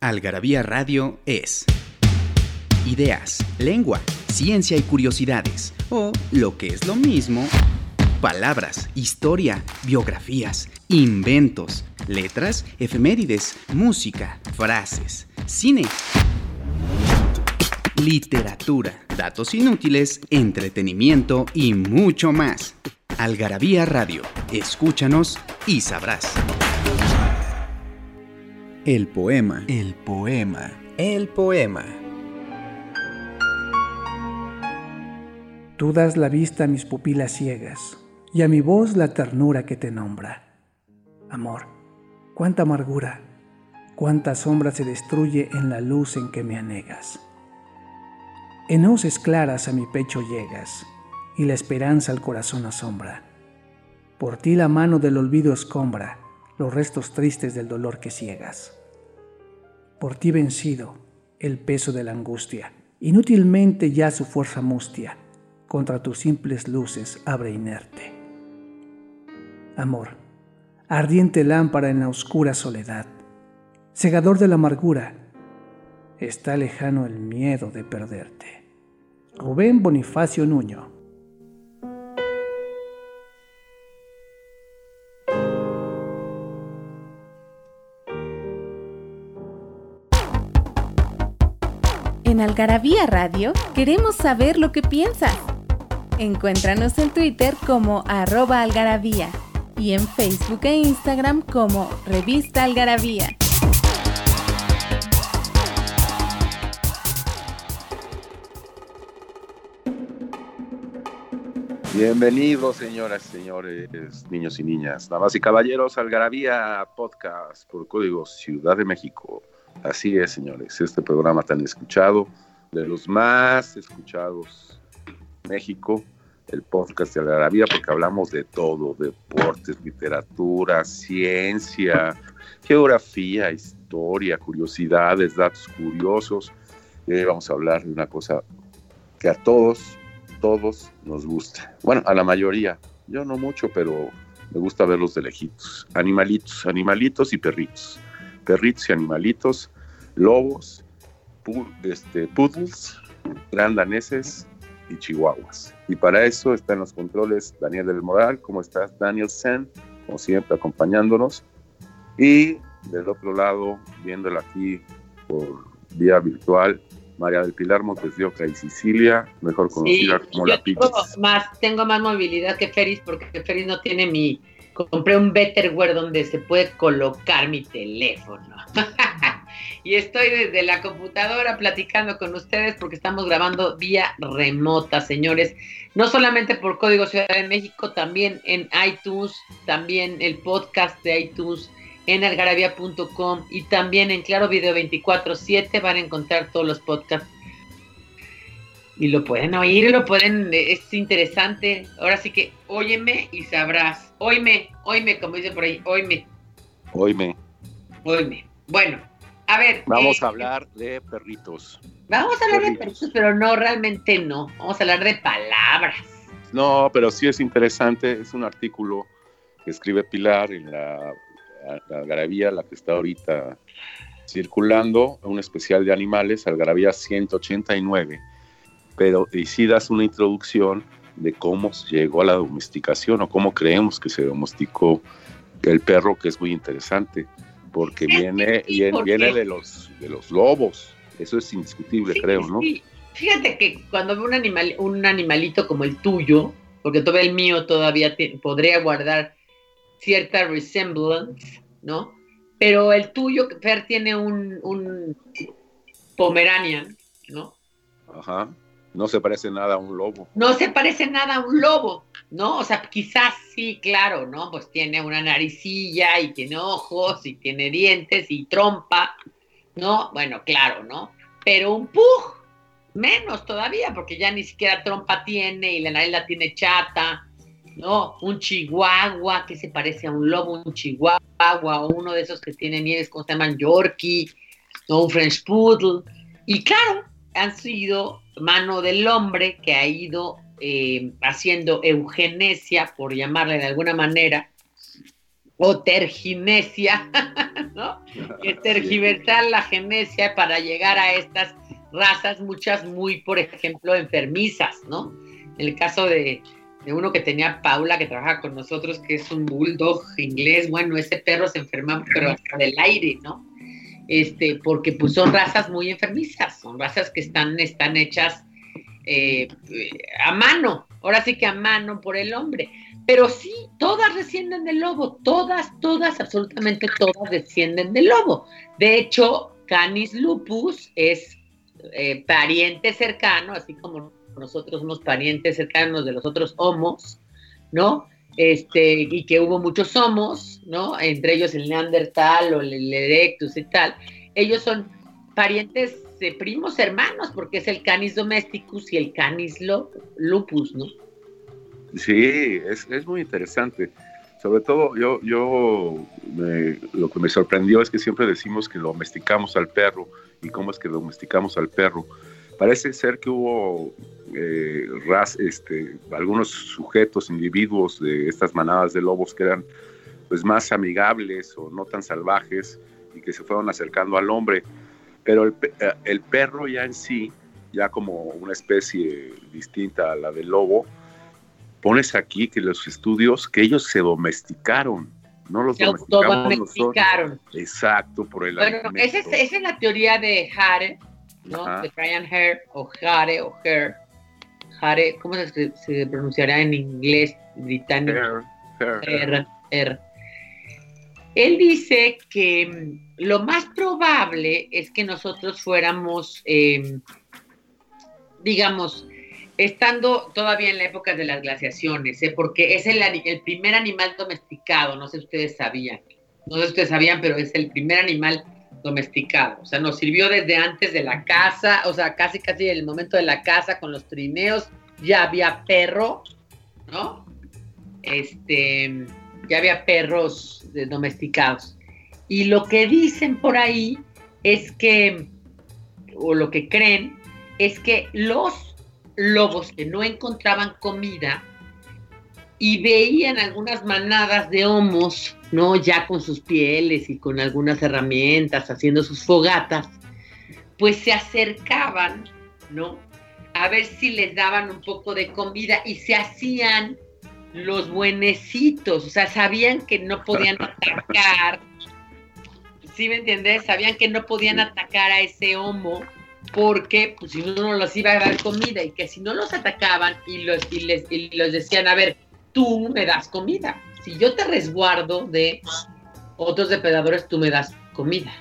Algarabía Radio es ideas, lengua, ciencia y curiosidades, o lo que es lo mismo, palabras, historia, biografías, inventos, letras, efemérides, música, frases, cine, literatura, datos inútiles, entretenimiento y mucho más. Algarabía Radio, escúchanos y sabrás. El poema. El poema. El poema. Tú das la vista a mis pupilas ciegas y a mi voz la ternura que te nombra. Amor, cuánta amargura, cuánta sombra se destruye en la luz en que me anegas. En hoces claras a mi pecho llegas y la esperanza al corazón asombra. Por ti la mano del olvido escombra los restos tristes del dolor que ciegas. Por ti vencido, el peso de la angustia, inútilmente ya su fuerza mustia, contra tus simples luces abre inerte. Amor, ardiente lámpara en la oscura soledad, segador de la amargura, está lejano el miedo de perderte. Rubén Bonifacio Nuño En Algarabía Radio queremos saber lo que piensas. Encuéntranos en Twitter como arroba algarabía y en Facebook e Instagram como Revista Algarabía. Bienvenidos, señoras y señores, niños y niñas, damas y caballeros, Algarabía Podcast por Código Ciudad de México. Así es, señores, este programa tan escuchado, de los más escuchados en México, el podcast de la vida, porque hablamos de todo, deportes, literatura, ciencia, geografía, historia, curiosidades, datos curiosos. Y hoy vamos a hablar de una cosa que a todos, todos nos gusta. Bueno, a la mayoría, yo no mucho, pero me gusta verlos de lejitos. Animalitos, animalitos y perritos perritos y animalitos, lobos, este, poodles, grandaneses y chihuahuas. Y para eso están los controles Daniel del Moral, ¿cómo estás? Daniel Sen, como siempre acompañándonos. Y del otro lado, viéndola aquí por vía virtual, María del Pilar Montes de Oca y Sicilia, mejor conocida como la Pichis. Más, tengo más movilidad que Feris porque Feris no tiene mi compré un Betterware donde se puede colocar mi teléfono. y estoy desde la computadora platicando con ustedes porque estamos grabando vía remota, señores. No solamente por Código Ciudad de México, también en iTunes, también el podcast de iTunes en algarabia.com y también en Claro Video 24/7 van a encontrar todos los podcasts y lo pueden oír, lo pueden, es interesante. Ahora sí que óyeme y sabrás. Óyeme, óyeme, como dice por ahí, óyeme. Óyeme. Óyeme. Bueno, a ver. Vamos a eh, hablar de perritos. Vamos a hablar de perritos, pero no, realmente no. Vamos a hablar de palabras. No, pero sí es interesante. Es un artículo que escribe Pilar en la, la Algarabía, la que está ahorita circulando, un especial de animales, Algarabía 189 pero y sí das una introducción de cómo llegó a la domesticación o cómo creemos que se domesticó el perro, que es muy interesante, porque viene, viene, de, los, de los lobos, eso es indiscutible, creo, ¿no? Fíjate que cuando veo un, animal, un animalito como el tuyo, porque todavía el mío todavía podría guardar cierta resemblance, ¿no? Pero el tuyo, Fer, tiene un, un Pomeranian, ¿no? Ajá no se parece nada a un lobo. No se parece nada a un lobo, ¿no? O sea, quizás sí, claro, ¿no? Pues tiene una naricilla y tiene ojos y tiene dientes y trompa, ¿no? Bueno, claro, ¿no? Pero un pug, menos todavía, porque ya ni siquiera trompa tiene y la nariz la tiene chata, ¿no? Un chihuahua que se parece a un lobo, un chihuahua, o uno de esos que tiene nieves, como se llaman Yorkie, ¿no? Un French Poodle. Y claro, han sido mano del hombre que ha ido eh, haciendo eugenesia, por llamarle de alguna manera, o terginesia, ¿no? Que tergiversar la genesia para llegar a estas razas, muchas muy, por ejemplo, enfermizas, ¿no? En el caso de, uno que tenía Paula, que trabaja con nosotros, que es un bulldog inglés, bueno, ese perro se enferma, pero hasta del aire, ¿no? Este, porque pues son razas muy enfermizas, son razas que están, están hechas eh, a mano, ahora sí que a mano por el hombre. Pero sí, todas descienden del lobo, todas, todas, absolutamente todas descienden del lobo. De hecho, Canis lupus es eh, pariente cercano, así como nosotros somos parientes cercanos de los otros homos, ¿no? Este, y que hubo muchos homos, ¿no? Entre ellos el Neandertal o el Erectus y tal. Ellos son parientes de primos hermanos, porque es el Canis domesticus y el Canis lupus, ¿no? Sí, es, es muy interesante. Sobre todo, yo, yo lo que me sorprendió es que siempre decimos que domesticamos al perro y cómo es que domesticamos al perro. Parece ser que hubo eh, ras, este, algunos sujetos, individuos de estas manadas de lobos que eran pues, más amigables o no tan salvajes y que se fueron acercando al hombre. Pero el, eh, el perro ya en sí, ya como una especie distinta a la del lobo, pones aquí que los estudios, que ellos se domesticaron, no los domesticaron. Exacto, por el Bueno, esa es, esa es, la teoría de Hare, ¿no? De Brian Hare, o Hare, o Hare. Hare, ¿cómo se, se pronunciará en inglés británico? Hare, Hare. Él dice que mm, lo más probable es que nosotros fuéramos, eh, digamos, estando todavía en la época de las glaciaciones, ¿eh? porque es el, el, primer animal domesticado, no sé si ustedes sabían, no sé si ustedes sabían, pero es el primer animal domesticado, o sea, nos sirvió desde antes de la casa, o sea, casi casi en el momento de la casa con los trineos, ya había perro, ¿no? Este, ya había perros domesticados. Y lo que dicen por ahí es que, o lo que creen, es que los lobos que no encontraban comida y veían algunas manadas de homos, ¿no? Ya con sus pieles y con algunas herramientas, haciendo sus fogatas, pues se acercaban, ¿no? A ver si les daban un poco de comida y se hacían los buenecitos, o sea, sabían que no podían atacar, ¿sí me entiendes? Sabían que no podían atacar a ese homo porque pues si no, los iba a dar comida y que si no los atacaban y los, y les, y los decían, a ver, tú me das comida. Si yo te resguardo de otros depredadores, tú me das comida.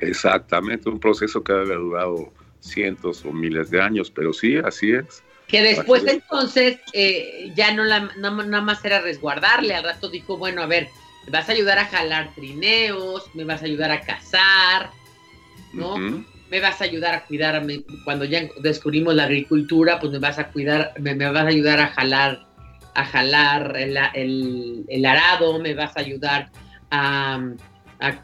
Exactamente, un proceso que había durado cientos o miles de años, pero sí, así es. Que después entonces eh, ya no, la, nada más era resguardarle, al rato dijo, bueno, a ver, me vas a ayudar a jalar trineos, me vas a ayudar a cazar, ¿no? me vas a ayudar a cuidarme. Cuando ya descubrimos la agricultura, pues me vas a cuidar, me, vas a ayudar a jalar, a jalar el, arado, me vas a ayudar a,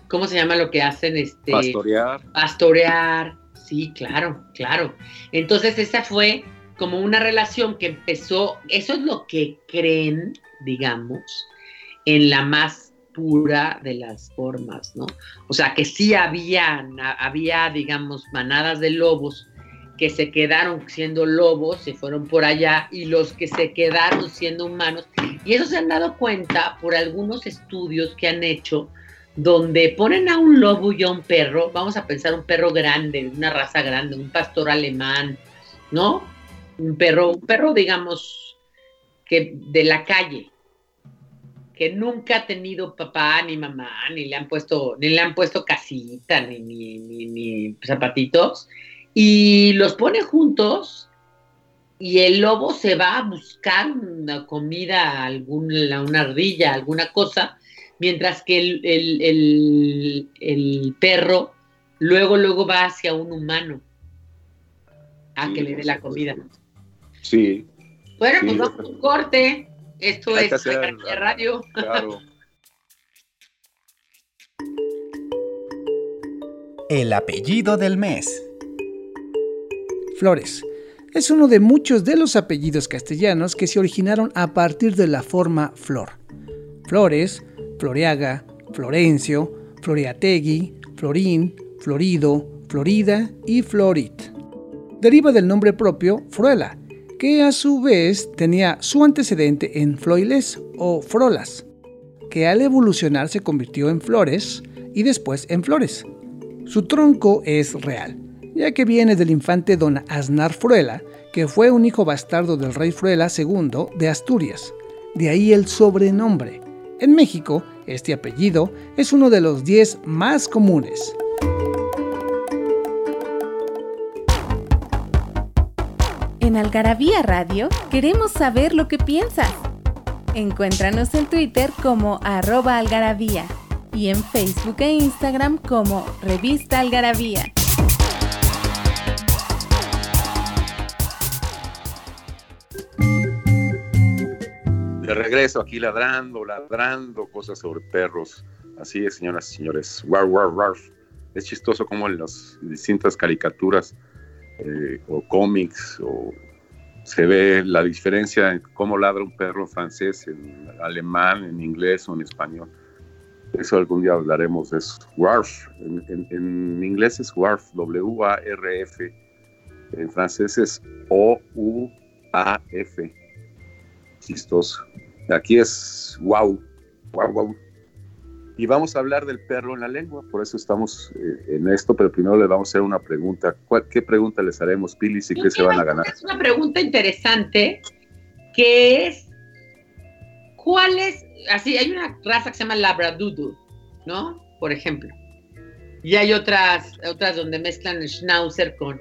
¿cómo se llama lo que hacen? Este, pastorear. Pastorear, sí, claro, claro. Entonces esa fue como una relación que empezó, eso es lo que creen, digamos, en la más pura de las formas, ¿no? O sea, que sí había, había, digamos, manadas de lobos que se quedaron siendo lobos, se fueron por allá, y los que se quedaron siendo humanos. Y eso se han dado cuenta por algunos estudios que han hecho, donde ponen a un lobo y a un perro, vamos a pensar un perro grande, una raza grande, un pastor alemán, ¿no? Un perro, un perro, digamos, que de la calle, que nunca ha tenido papá ni mamá, ni le han puesto, ni le han puesto casita, ni, ni, zapatitos, y los pone juntos y el lobo se va a buscar una comida, alguna, una ardilla, alguna cosa, mientras que el, el, perro luego, luego va hacia un humano a que le dé la comida. Sí. Bueno, pues vamos a un corte. Esto es hacer, Radio. Claro. El apellido del mes. Flores. Es uno de muchos de los apellidos castellanos que se originaron a partir de la forma flor. Flores Floreaga, Florencio, Floriategui, Florín, Florido, Florida y Florit. Deriva del nombre propio Fruela, que a su vez tenía su antecedente en Floiles o Frolas, que al evolucionar se convirtió en Flores y después en Flores. Su tronco es real, ya que viene del infante don Aznar Fruela, que fue un hijo bastardo del rey Fruela II de Asturias. De ahí el sobrenombre. En México, este apellido es uno de los 10 más comunes. En Algarabía Radio queremos saber lo que piensas. Encuéntranos en Twitter como arroba algarabía y en Facebook e Instagram como Revista Algarabía. De regreso aquí ladrando, ladrando cosas sobre perros. Así es, señoras y señores. War, war, war. Es chistoso como en las distintas caricaturas eh, o cómics o se ve la diferencia en cómo ladra un perro en francés, en alemán, en inglés o en español. Eso algún día hablaremos eso. Warf, en, inglés es Warf, W-A-R-F. En francés es O-U-A-F. Chistoso. Aquí es wow, wow, wow. Y vamos a hablar del perro en la lengua, por eso estamos eh, en esto, pero primero le vamos a hacer una pregunta. ¿Qué pregunta les haremos, Pilis, y qué se van a ganar? Es una pregunta interesante, que es, ¿cuál es, así, hay una raza que se llama Labradoodle, ¿no? Por ejemplo. Y hay otras, otras donde mezclan el Schnauzer con,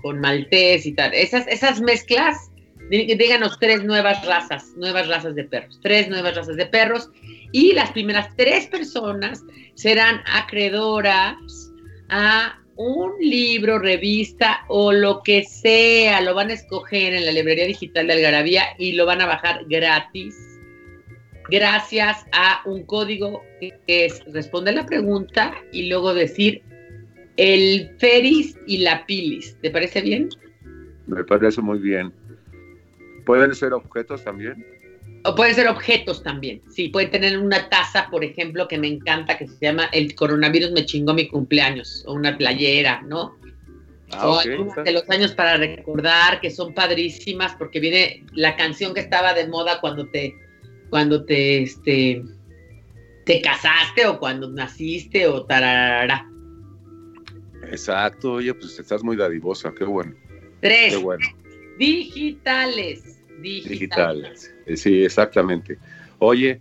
con maltés y tal. Esas, esas mezclas, díganos tres nuevas razas, nuevas razas de perros, tres nuevas razas de perros y las primeras tres personas serán acreedoras a un libro, revista o lo que sea. Lo van a escoger en la librería digital de Algarabía y lo van a bajar gratis gracias a un código que es responder la pregunta y luego decir el Feris y la Pilis. ¿Te parece bien? Me parece muy bien. ¿Pueden ser objetos también? O pueden ser objetos también. Sí, pueden tener una taza, por ejemplo, que me encanta, que se llama El coronavirus me chingó mi cumpleaños, o una playera, ¿no? Ah, o de los años para recordar, que son padrísimas, porque viene la canción que estaba de moda cuando te, cuando te, este, te casaste o cuando naciste o tararara. Exacto, oye, pues estás muy dadivosa, qué bueno. Tres. Qué bueno. Digitales. Digitales. Eh, sí, exactamente. Oye,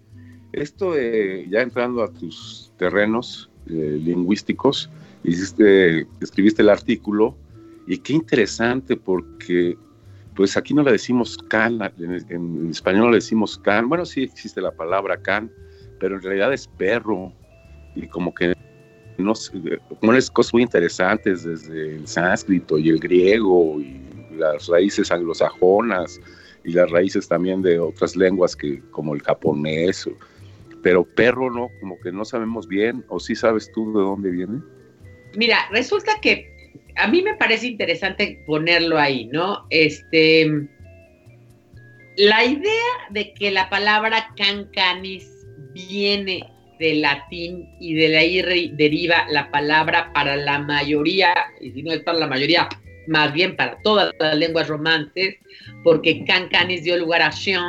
esto ya entrando a tus terrenos eh, lingüísticos, hiciste, escribiste el artículo y qué interesante porque pues aquí no le decimos can, en, español le decimos can, bueno sí existe la palabra can, pero en realidad es perro y como que no sé, cosas muy interesantes desde el sánscrito y el griego y las raíces anglosajonas y las raíces también de otras lenguas que como el japonés, pero perro no, como que no sabemos bien, o sí sabes tú de dónde viene. Mira, resulta que a mí me parece interesante ponerlo ahí, ¿no? Este, la idea de que la palabra cancanis viene del latín y de ahí deriva la palabra para la mayoría, y si no es para la mayoría, más bien para todas las lenguas romances, porque cancanis dio lugar a chien,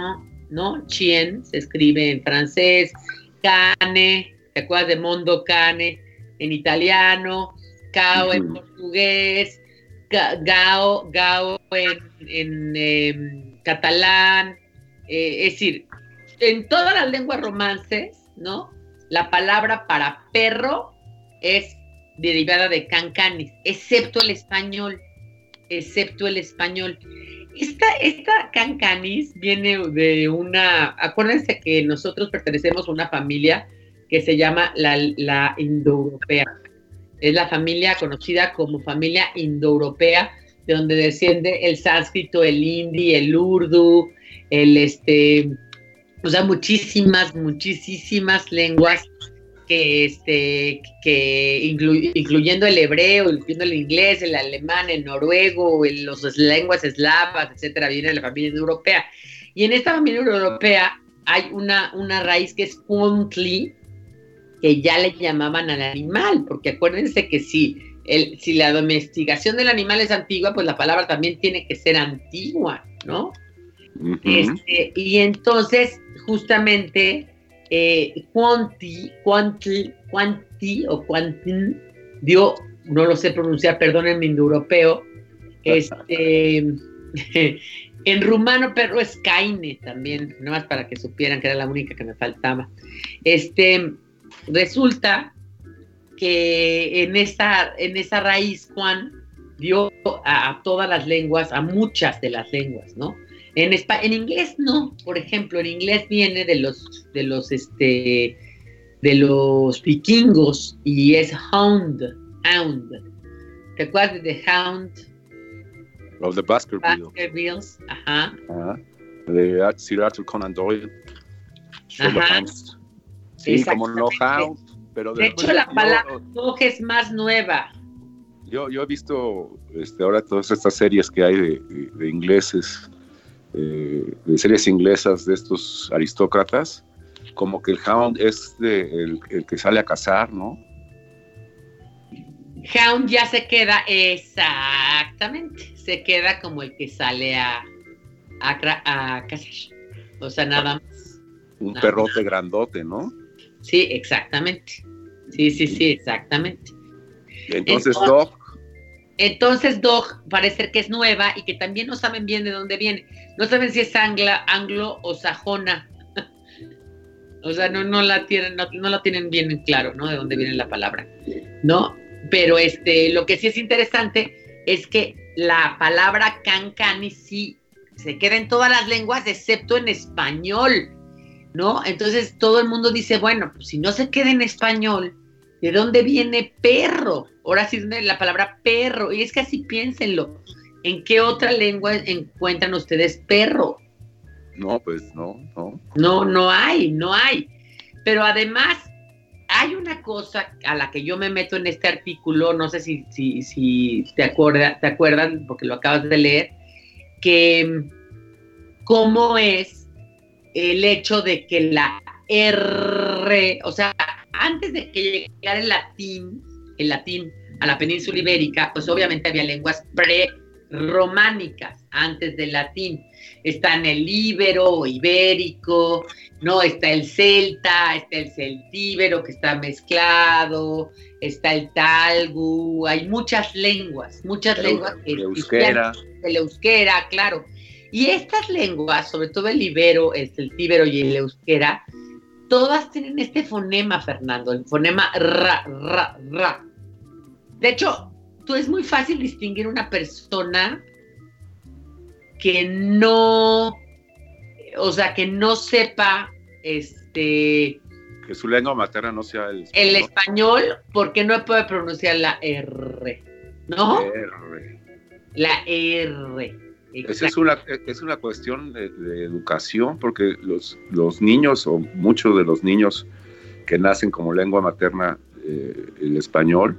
¿no? Chien se escribe en francés, cane, ¿te acuerdas de mondo cane en italiano? Cao en portugués, gao, gao en, em, catalán, eh, es decir, en todas las lenguas romances, ¿no? La palabra para perro es derivada de cancanis, excepto el español excepto el español. Esta, esta cancanis viene de una, acuérdense que nosotros pertenecemos a una familia que se llama la, la indoeuropea. Es la familia conocida como familia indoeuropea, de donde desciende el sánscrito, el hindi, el urdu, el este, o sea, muchísimas, muchísimas lenguas que, este, que incluyendo el hebreo, incluyendo el inglés, el alemán, el noruego, el, los lenguas eslavas, etcétera, viene de la familia europea. Y en esta familia europea hay una, una raíz que es puntli, que ya le llamaban al animal, porque acuérdense que si, el, si la domesticación del animal es antigua, pues la palabra también tiene que ser antigua, ¿no? Este, y entonces, justamente, eh, Quanti, Quanti, Quanti o Quantin dio, no lo sé pronunciar, perdónenme, indoeuropeo, este, en rumano perro es Kaine también, más para que supieran que era la única que me faltaba. Este, resulta que en esa, en esa raíz Juan dio a, todas las lenguas, a muchas de las lenguas, ¿no? En, en inglés no, por ejemplo, en inglés viene de los, de los, este, de los vikingos y es hound, hound. ¿Te acuerdas de The Hound? Of the Baskerville. Baskervilles, ajá. Ajá. De Sir Arthur Conan Doyle. Ajá. Sí, como no Hound. Pero de hecho, la palabra dog es más nueva. Yo, yo he visto este, ahora todas estas series que hay de, de, ingleses, eh, de series inglesas de estos aristócratas, como que el hound es de, el, el, que sale a cazar, ¿no? Hound ya se queda, exactamente, se queda como el que sale a, a, a cazar. O sea, nada más. Un perrote grandote, ¿no? Sí, exactamente. Sí, sí, sí, exactamente. Entonces, Dog. Entonces, Dog parece que es nueva y que también no saben bien de dónde viene. No saben si es angla, anglo o sajona. o sea, no, no la tienen, no, no, la tienen bien claro, ¿no? De dónde viene la palabra. ¿No? Pero este, lo que sí es interesante es que la palabra cancani sí se queda en todas las lenguas excepto en español. ¿no? Entonces todo el mundo dice, bueno, pues si no se queda en español, ¿de dónde viene perro? Ahora sí es la palabra perro. Y es que así piénsenlo. ¿En qué otra lengua encuentran ustedes perro? No, pues no, no. No, no hay, no hay. Pero además, hay una cosa a la que yo me meto en este artículo, no sé si, si, si te, acuerda, te acuerdan, porque lo acabas de leer, que cómo es el hecho de que la R, o sea, antes de que llegara el latín, el latín a la península ibérica, pues obviamente había lenguas pre-románicas antes del latín. Está en el íbero, ibérico, no, está el celta, está el celtíbero que está mezclado, está el talgu, hay muchas lenguas, muchas lenguas. El euskera. El euskera, claro. Y estas lenguas, sobre todo el ibero, el tíbero y el euskera, todas tienen este fonema, Fernando, el fonema ra, ra, ra. De hecho, tú es muy fácil distinguir una persona que no, o sea, que no sepa, este... Que su lengua materna no sea el español. El español, porque no puede pronunciar la R, ¿no? R. La R. Esa es una, es una cuestión de, educación, porque los, los niños, o muchos de los niños que nacen como lengua materna eh, el español,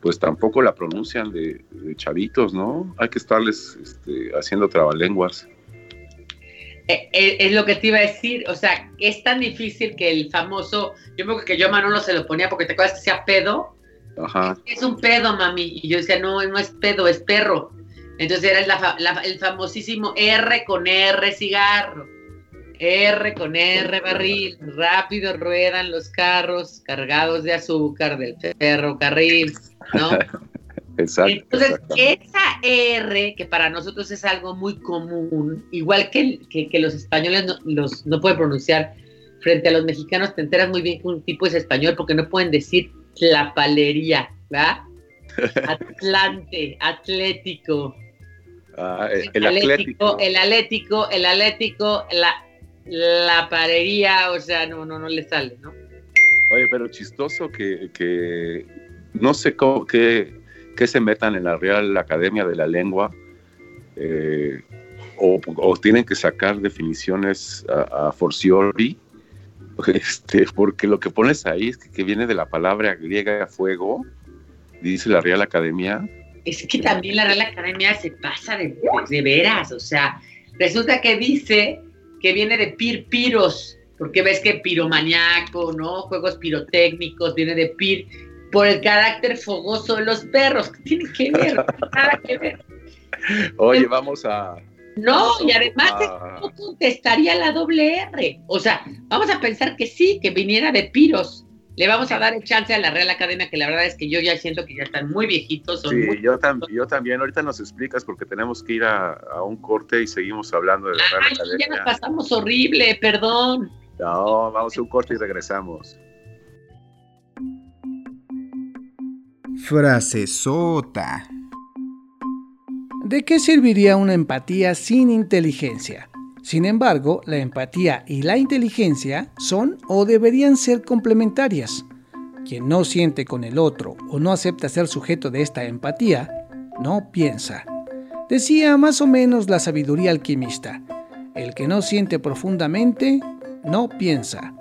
pues tampoco la pronuncian de, chavitos, ¿no? Hay que estarles este, haciendo trabalenguas. Eh, eh, es lo que te iba a decir, o sea, es tan difícil que el famoso, yo creo que yo a Manolo se lo ponía porque te acuerdas que sea pedo. Ajá. Es un pedo, mami. Y yo decía, no, no es pedo, es perro. Entonces era el famosísimo R con R cigarro, R con R barril, rápido ruedan los carros cargados de azúcar del ferrocarril, ¿no? Exacto. Entonces, esa R, que para nosotros es algo muy común, igual que, que, los españoles no, los, no pueden pronunciar frente a los mexicanos, te enteras muy bien que un tipo es español porque no pueden decir la palería, ¿verdad? Atlante, atlético, Ah, el, atlético, El Atlético, el Atlético, la, la parería, o sea, no, no, no le sale, ¿no? Oye, pero chistoso que, que no sé cómo, que, que, se metan en la Real Academia de la Lengua eh, o, o, tienen que sacar definiciones a, a forciori, este, porque lo que pones ahí es que, que viene de la palabra griega fuego, dice la Real Academia, es que también la Real Academia se pasa de, veras, o sea, resulta que dice que viene de pirpiros, porque ves que piromaniaco, ¿no? Juegos pirotécnicos, viene de pir, por el carácter fogoso de los perros. ¿Qué tiene que ver? Nada que ver. Oye, vamos a. No, y además no contestaría la doble R. O sea, vamos a pensar que sí, que viniera de piros. Le vamos a dar el chance a la Real Academia, que la verdad es que yo ya siento que ya están muy viejitos. sí, yo, yo también. Ahorita nos explicas porque tenemos que ir a, un corte y seguimos hablando de la Real Academia. Ya nos pasamos horrible, perdón. No, vamos a un corte y regresamos. Frase sota. ¿De qué serviría una empatía sin inteligencia? Sin embargo, la empatía y la inteligencia son o deberían ser complementarias. Quien no siente con el otro o no acepta ser sujeto de esta empatía, no piensa. Decía más o menos la sabiduría alquimista, el que no siente profundamente, no piensa.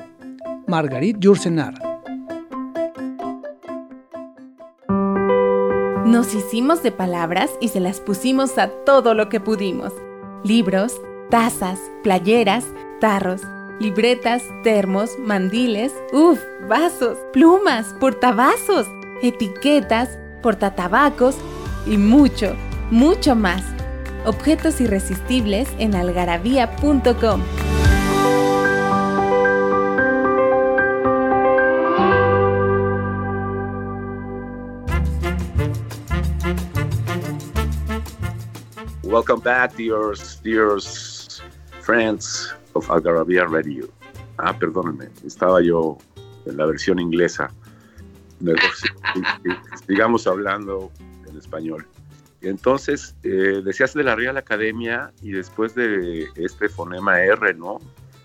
Margarit Yourcenar. Nos hicimos de palabras y se las pusimos a todo lo que pudimos. Libros, tazas, playeras, tarros, libretas, termos, mandiles, uff, vasos, plumas, portavasos, etiquetas, portatabacos y mucho, mucho más. Objetos irresistibles en algarabía.com. Welcome back, dear, dear Friends of Algarabia Radio. Ah, perdónenme, estaba yo en la versión inglesa. sigamos hablando en español. Entonces, eh, decías de la Real Academia y después de este fonema R, ¿no?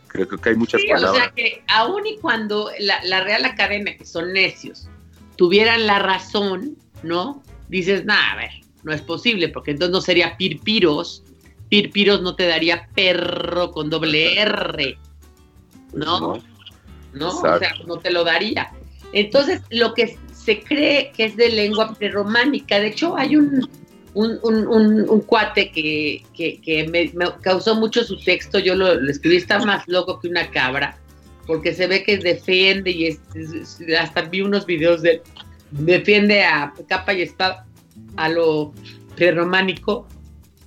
Creo que hay muchas palabras. O sea que aún y cuando la, la, Real Academia, que son necios, tuvieran la razón, ¿no? Dices, nada, a ver, no es posible, porque entonces no sería pirpiros, Pirpiros no te daría perro con doble R, ¿no? ¿No? O sea, no te lo daría. Entonces, lo que se cree que es de lengua prerrománica, de hecho, hay un, un, cuate que, me, causó mucho su texto, yo lo, escribí, está más loco que una cabra, porque se ve que defiende y hasta vi unos videos de defiende a capa y espada a lo prerrománico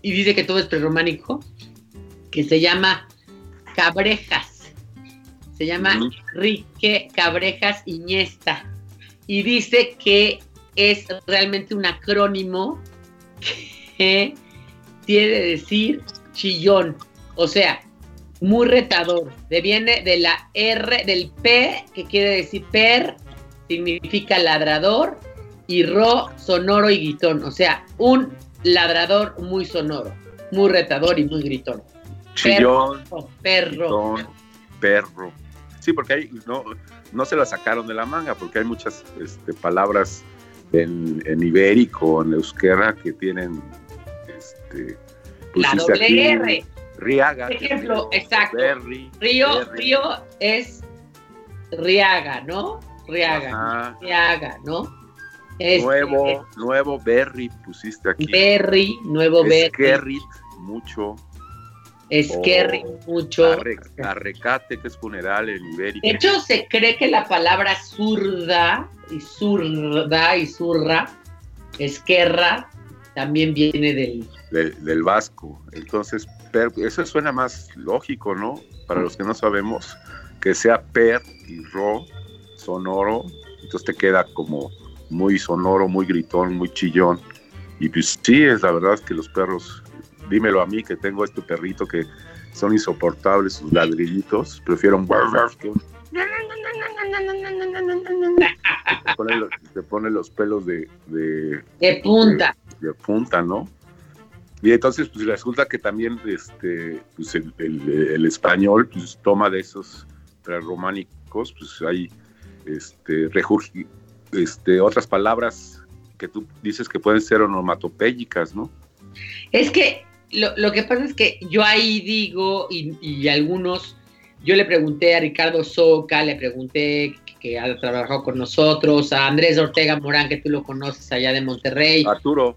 y dice que todo es prerrománico, que se llama Cabrejas. Se llama Rique Cabrejas Iñesta. Y dice que es realmente un acrónimo que quiere decir chillón. O sea, muy retador. Viene de la R, del P, que quiere decir per, significa ladrador, y ro, sonoro y guitón. O sea, un ladrador muy sonoro, muy retador y muy gritón. Chillón, perro. perro. Sí, porque hay, no, no se la sacaron de la manga, porque hay muchas este, palabras en, ibérico, en euskera, que tienen este, la doble R. Riaga. Ejemplo, exacto. río, río es Riaga, ¿no? Riaga. Riaga, ¿no? Nuevo, nuevo Berry pusiste aquí. Berry, nuevo Berry. Skerrit, mucho. Skerrit, mucho. arrecate, que es funeral en ibérico. De hecho, se cree que la palabra zurda y zurda y zurra, esquerra, también viene del... del... vasco. Entonces, eso suena más lógico, ¿no? Para los que no sabemos, que sea per y ro, sonoro, entonces te queda como muy sonoro, muy gritón, muy chillón. Y pues sí, es la verdad que los perros, dímelo a mí que tengo este perrito que son insoportables sus ladrillitos, prefiero un que te pone, los pelos de, de, punta. De, punta, ¿no? Y entonces, pues resulta que también este, pues el, español pues, toma de esos prerrománicos, pues hay este, este, otras palabras que tú dices que pueden ser onomatopéyicas, ¿no? Es que lo, que pasa es que yo ahí digo, y, algunos, yo le pregunté a Ricardo Soca, le pregunté que, ha trabajado con nosotros, a Andrés Ortega Morán, que tú lo conoces allá de Monterrey. Arturo.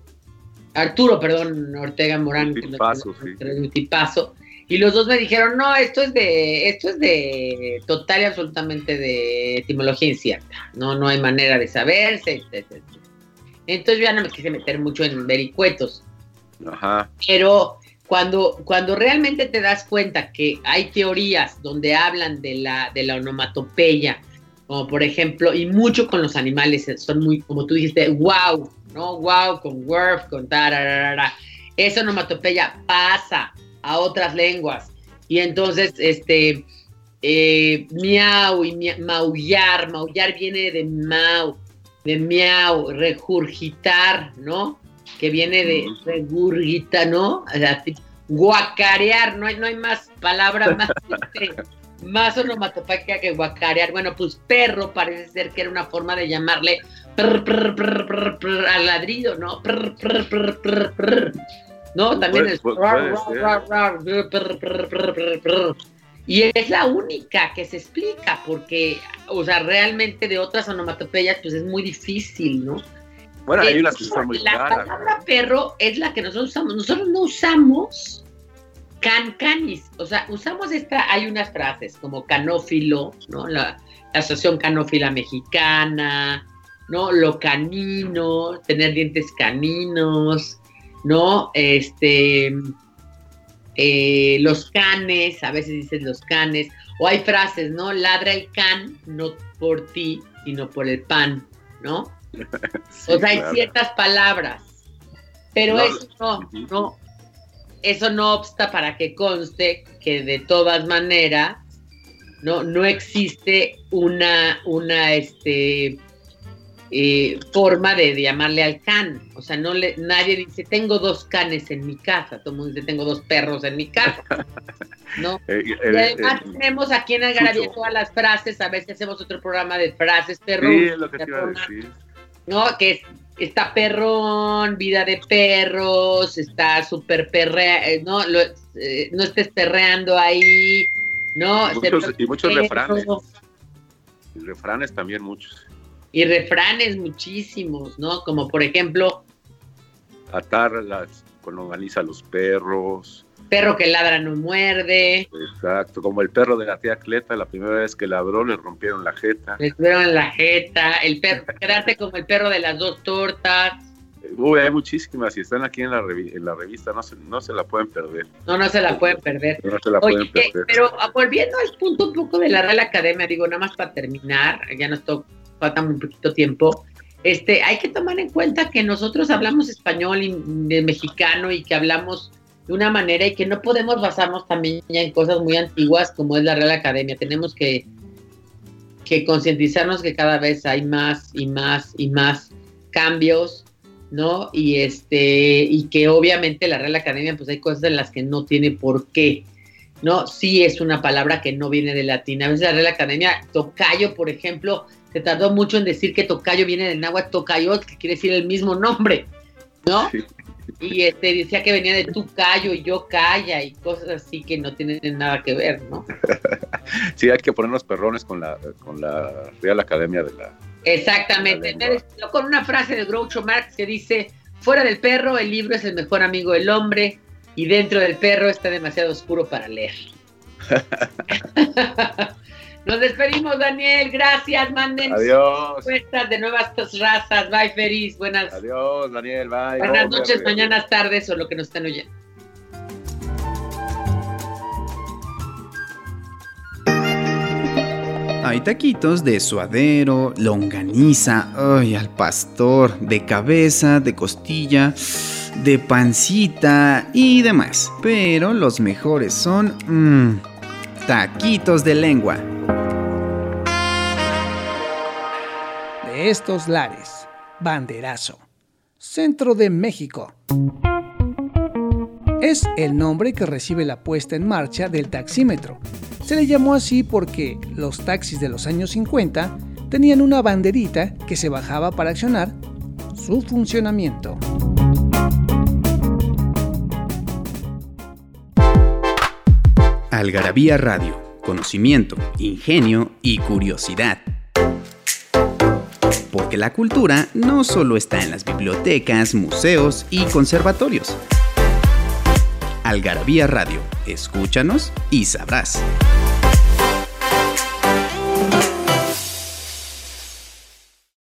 Arturo, perdón, Ortega Morán. Un tipazo, sí. Un tipazo. Y los dos me dijeron, no, esto es de, esto es de total y absolutamente de etimología incierta. No, no hay manera de saberse, etc. Entonces yo ya no me quise meter mucho en vericuetos. Ajá. Pero cuando, cuando realmente te das cuenta que hay teorías donde hablan de la, de la onomatopeya, como por ejemplo, y mucho con los animales, son muy, como tú dijiste, wow, ¿no? Wow, con wurf, con tararara. Esa onomatopeya pasa a otras lenguas. Y entonces, este, eh, miau y maullar, maullar viene de mau, de miau, regurgitar, ¿no? Que viene de regurgita, ¿no? guacarear, no hay, no hay más palabra más, más onomatopeya que guacarear. Bueno, pues perro parece ser que era una forma de llamarle al ladrido, ¿no? ¿No? También es... Y es la única que se explica, porque, o sea, realmente de otras onomatopeyas, pues es muy difícil, ¿no? Bueno, hay unas que son muy La palabra perro es la que nosotros usamos. Nosotros no usamos cancanis, o sea, usamos esta, hay unas frases como canófilo, ¿no? La, la asociación canófila mexicana, ¿no? Lo canino, tener dientes caninos, ¿no? Este, eh, los canes, a veces dicen los canes, o hay frases, ¿no? Ladra el can, no por ti, sino por el pan, ¿no? o sea, hay ciertas palabras, pero eso no, no, eso no obsta para que conste que de todas maneras, no, no existe una, una, este, eh, forma de, llamarle al can. O sea, no le, nadie dice, tengo dos canes en mi casa. Todo el mundo dice, tengo dos perros en mi casa. ¿No? Eh, eh, y además tenemos aquí en Algarabía todas las frases. A veces hacemos otro programa de frases, perro. Sí, es lo que te iba a decir. ¿No? Que es, está perrón, vida de perros, está súper perrea, no, no estés perreando ahí, ¿no? Y muchos, y muchos refranes. Refranes también muchos y refranes muchísimos, ¿no? Como por ejemplo... Atar las, con longaniza a los perros. Perro que ladra no muerde. Exacto, como el perro de la tía Cleta, la primera vez que ladró le rompieron la jeta. Le rompieron la jeta, el perro, quedarte como el perro de las dos tortas. Uy, hay muchísimas y están aquí en la, en la revista, no se, no se la pueden perder. No, no se la pueden perder. No se la pueden perder. Pero volviendo al punto un poco de la Real Academia, digo, nada más para terminar, ya no estoy falta muy poquito tiempo, este, hay que tomar en cuenta que nosotros hablamos español y mexicano y que hablamos de una manera y que no podemos basarnos también en cosas muy antiguas como es la Real Academia. Tenemos que, que concientizarnos que cada vez hay más y más y más cambios, ¿no? Y este, y que obviamente la Real Academia, pues hay cosas en las que no tiene por qué. ¿No? Sí es una palabra que no viene de latín. A veces la Real Academia, tocayo, por ejemplo, se tardó mucho en decir que tocayo viene del náhuatl tocayot, que quiere decir el mismo nombre, ¿no? Y este, decía que venía de tu callo y yo calla y cosas así que no tienen nada que ver, ¿no? sí, hay que ponernos perrones con la, con la Real Academia de la... Exactamente, con una frase de Groucho Marx que dice, fuera del perro el libro es el mejor amigo del hombre y dentro del perro está demasiado oscuro para leer. Nos despedimos, Daniel. Gracias. Manden Adiós. de nuevas razas. Bye, Feliz. Buenas. Adiós, Daniel. Bye. Buenas noches, mañanas, tardes o lo que nos están oyendo. Hay taquitos de suadero, longaniza, ay, al pastor, de cabeza, de costilla, de pancita y demás. Pero los mejores son mmm, taquitos de lengua. estos lares. Banderazo. Centro de México. Es el nombre que recibe la puesta en marcha del taxímetro. Se le llamó así porque los taxis de los años 50 tenían una banderita que se bajaba para accionar su funcionamiento. Algarabía Radio, conocimiento, ingenio y curiosidad porque la cultura no solo está en las bibliotecas, museos y conservatorios. Algarabía Radio. Escúchanos y sabrás.